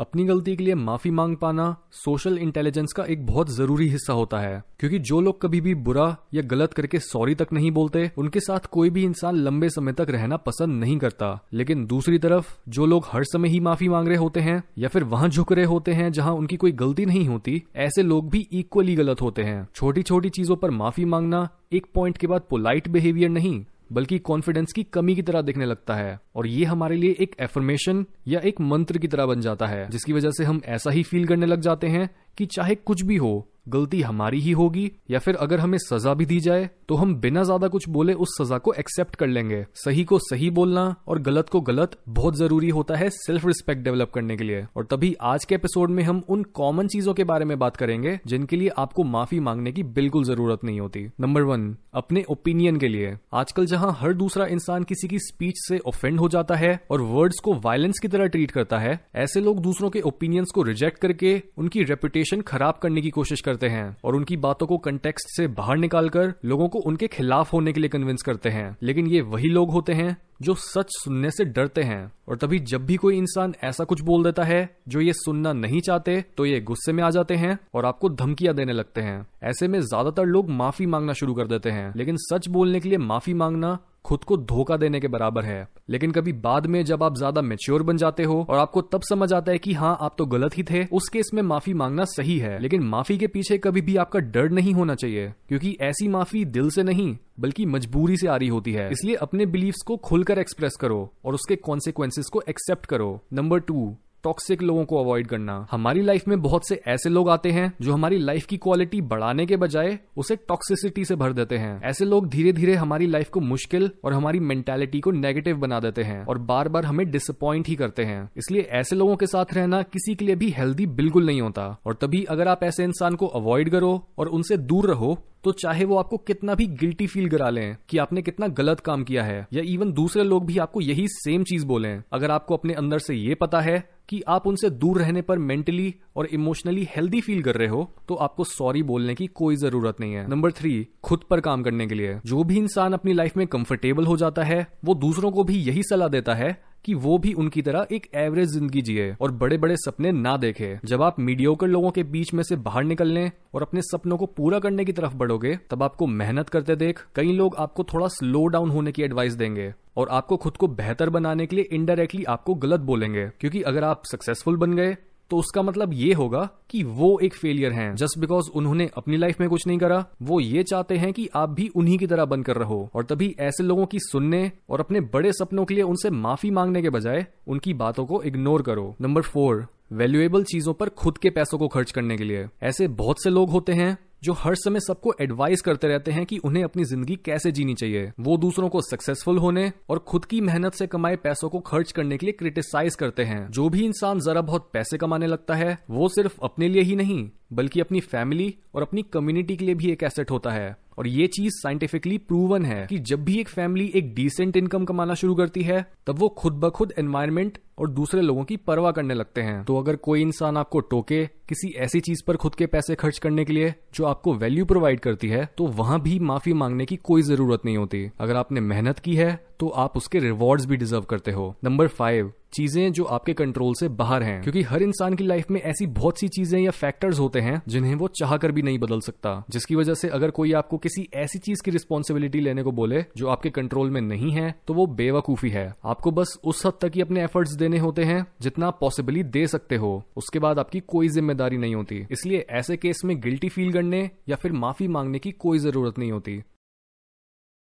अपनी गलती के लिए माफ़ी मांग पाना सोशल इंटेलिजेंस का एक बहुत ज़रूरी हिस्सा होता है। क्योंकि जो लोग कभी भी बुरा या गलत करके सॉरी तक नहीं बोलते, उनके साथ कोई भी इंसान लंबे समय तक रहना पसंद नहीं करता। लेकिन दूसरी तरफ़, जो लोग हर समय ही माफ़ी मांग रहे होते हैं, या फिर वहाँ झुक रहे होते हैं जहाँ उनकी कोई गलती नहीं होती, ऐसे लोग भी इक्वली गलत होते हैं। छोटी छोटी चीज़ों पर माफ़ी मांगना एक पॉइंट के बाद पोलाइट बिहेवियर नहीं बल्कि कॉन्फिडेंस की कमी की तरह दिखने लगता है। और ये हमारे लिए एक एफर्मेशन या एक मंत्र की तरह बन जाता है, जिसकी वजह से हम ऐसा ही फील करने लग जाते हैं कि चाहे कुछ भी हो, गलती हमारी ही होगी, या फिर अगर हमें सजा भी दी जाए तो हम बिना ज़्यादा कुछ बोले उस सजा को एक्सेप्ट कर लेंगे। सही को सही बोलना और गलत को गलत बहुत ज़रूरी होता है सेल्फ रिस्पेक्ट डेवलप करने के लिए। और तभी आज के एपिसोड में हम उन कॉमन चीज़ों के बारे में बात करेंगे, जिनके लिए आपको माफ़ी मांगने की बिल्कुल ज़रूरत नहीं होती। नंबर वन अपने ओपिनियन के लिए। आजकल जहाँ हर दूसरा इंसान किसी की स्पीच से ऑफेंड हो जाता है और वर्ड्स को वायलेंस की तरह ट्रीट करता है, ऐसे लोग दूसरों के ओपिनियंस को रिजेक्ट करके उनकी रेपुटेशन खराब करने की कोशिश करते हैं और उनकी बातों को कंटेक्स्ट से बाहर निकालकर लोगों को उनके खिलाफ होने के लिए कन्विंस करते हैं। लेकिन ये वही लोग होते हैं जो सच सुनने से डरते हैं और तभी जब भी कोई इंसान ऐसा कुछ बोल देता है जो ये सुनना नहीं चाहते तो ये गुस्से में आ जाते हैं और आपको धमकियाँ देने लगते हैं। ऐसे में ज़्यादातर लोग माफ़ी मांगना शुरू कर देते हैं। लेकिन सच बोलने के लिए माफ़ी मांगना खुद को धोखा देने के बराबर है। लेकिन कभी बाद में जब आप ज़्यादा मेच्योर बन जाते हो और आपको तब समझ आता है कि हाँ आप तो गलत ही थे, उस केस में माफ़ी मांगना सही है। लेकिन माफ़ी के पीछे कभी भी आपका डर नहीं होना चाहिए, क्योंकि ऐसी माफ़ी दिल से नहीं, बल्कि मजबूरी से आ रही होती है। इसलिए अपने बिलीव्स को खुलकर एक्सप्रेस करो और उसके कॉन्सिक्वेंसेस को एक्सेप्ट करो। नंबर टू टॉक्सिक लोगों को अवॉइड करना। हमारी लाइफ में बहुत से ऐसे लोग आते हैं जो हमारी लाइफ की क्वालिटी बढ़ाने के बजाय उसे टॉक्सिसिटी से भर देते हैं। ऐसे लोग धीरे धीरे हमारी लाइफ को मुश्किल और हमारी मेंटेलिटी को नेगेटिव बना देते हैं और बार बार हमें डिसअपॉइंट ही करते हैं। इसलिए ऐसे लोगों के साथ रहना किसी के लिए भी हेल्दी बिल्कुल नहीं होता। और तभी अगर आप ऐसे इंसान को अवॉइड करो और उनसे दूर रहो तो चाहे वो आपको कितना भी गिल्टी फील करा लें कि आपने कितना गलत काम किया है, या इवन दूसरे लोग भी आपको यही सेम चीज़ बोलें। अगर आपको अपने अंदर से ये पता है कि आप उनसे दूर रहने पर मेंटली और इमोशनली हेल्दी फील कर रहे हो तो आपको सॉरी बोलने की कोई ज़रूरत नहीं है। नंबर थ्री खुद पर काम करने के लिए। जो भी इंसान अपनी लाइफ में कंफर्टेबल हो जाता है, वो दूसरों को भी यही सलाह देता है कि वो भी उनकी तरह एक एवरेज ज़िंदगी जिए और बड़े बड़े सपने ना देखे। जब आप मीडियोकर लोगों के बीच में से बाहर निकलने और अपने सपनों को पूरा करने की तरफ़ बढ़ोगे, तब आपको मेहनत करते देख कई लोग आपको थोड़ा स्लो डाउन होने की एडवाइस देंगे और आपको खुद को बेहतर बनाने के लिए इनडायरेक्टली आपको गलत बोलेंगे। क्योंकि अगर आप सक्सेसफुल बन गए तो उसका मतलब ये होगा कि वो एक फेलियर हैं। जस्ट बिकॉज़ उन्होंने अपनी लाइफ में कुछ नहीं करा, वो ये चाहते हैं कि आप भी उन्हीं की तरह बनकर रहो। और तभी ऐसे लोगों की सुनने और अपने बड़े सपनों के लिए उनसे माफ़ी मांगने के बजाय उनकी बातों को इग्नोर करो। नंबर फोर वैल्यूएबल चीज़ों पर खुद के पैसों को खर्च करने के लिए। ऐसे बहुत से लोग होते हैं जो हर समय सबको एडवाइस करते रहते हैं कि उन्हें अपनी ज़िंदगी कैसे जीनी चाहिए। वो दूसरों को सक्सेसफुल होने और खुद की मेहनत से कमाए पैसों को खर्च करने के लिए क्रिटिसाइज करते हैं। जो भी इंसान जरा बहुत पैसे कमाने लगता है, वो सिर्फ़ अपने लिए ही नहीं, बल्कि अपनी फैमिली और अपनी कम्युनिटी के लिए भी एक एसेट होता है। और ये चीज़ साइंटिफिकली प्रूवन है कि जब भी एक फैमिली एक डिसेंट इनकम कमाना शुरू करती है, तब वो खुद ब खुद एनवायरमेंट और दूसरे लोगों की परवाह करने लगते हैं। तो अगर कोई इंसान आपको टोके किसी ऐसी चीज़ पर खुद के पैसे खर्च करने के लिए जो आपको वैल्यू प्रोवाइड करती है तो वहाँ भी माफ़ी मांगने की कोई ज़रूरत नहीं होती। अगर आपने मेहनत की है तो आप उसके रिवॉर्ड्स भी डिजर्व करते हो। नंबर फाइव चीज़ें जो आपके कंट्रोल से बाहर हैं। क्योंकि हर इंसान की लाइफ में ऐसी बहुत सी चीज़ें या फैक्टर्स होते हैं, जिन्हें वो चाह कर भी नहीं बदल सकता। जिसकी वजह से अगर कोई आपको किसी ऐसी चीज़ की रिस्पॉन्सिबिलिटी लेने को बोले, जो आपके कंट्रोल में नहीं है तो वो बेवकूफ़ी है। आपको बस उस हद तक ही अपने एफर्ट्स देने होते हैं, जितना पॉसिबली दे सकते हो। उसके बाद आपकी कोई ज़िम्मेदारी नहीं होती। इसलिए ऐसे केस में गिल्टी फील करने या फिर माफ़ी मांगने की कोई ज़रूरत नहीं होती।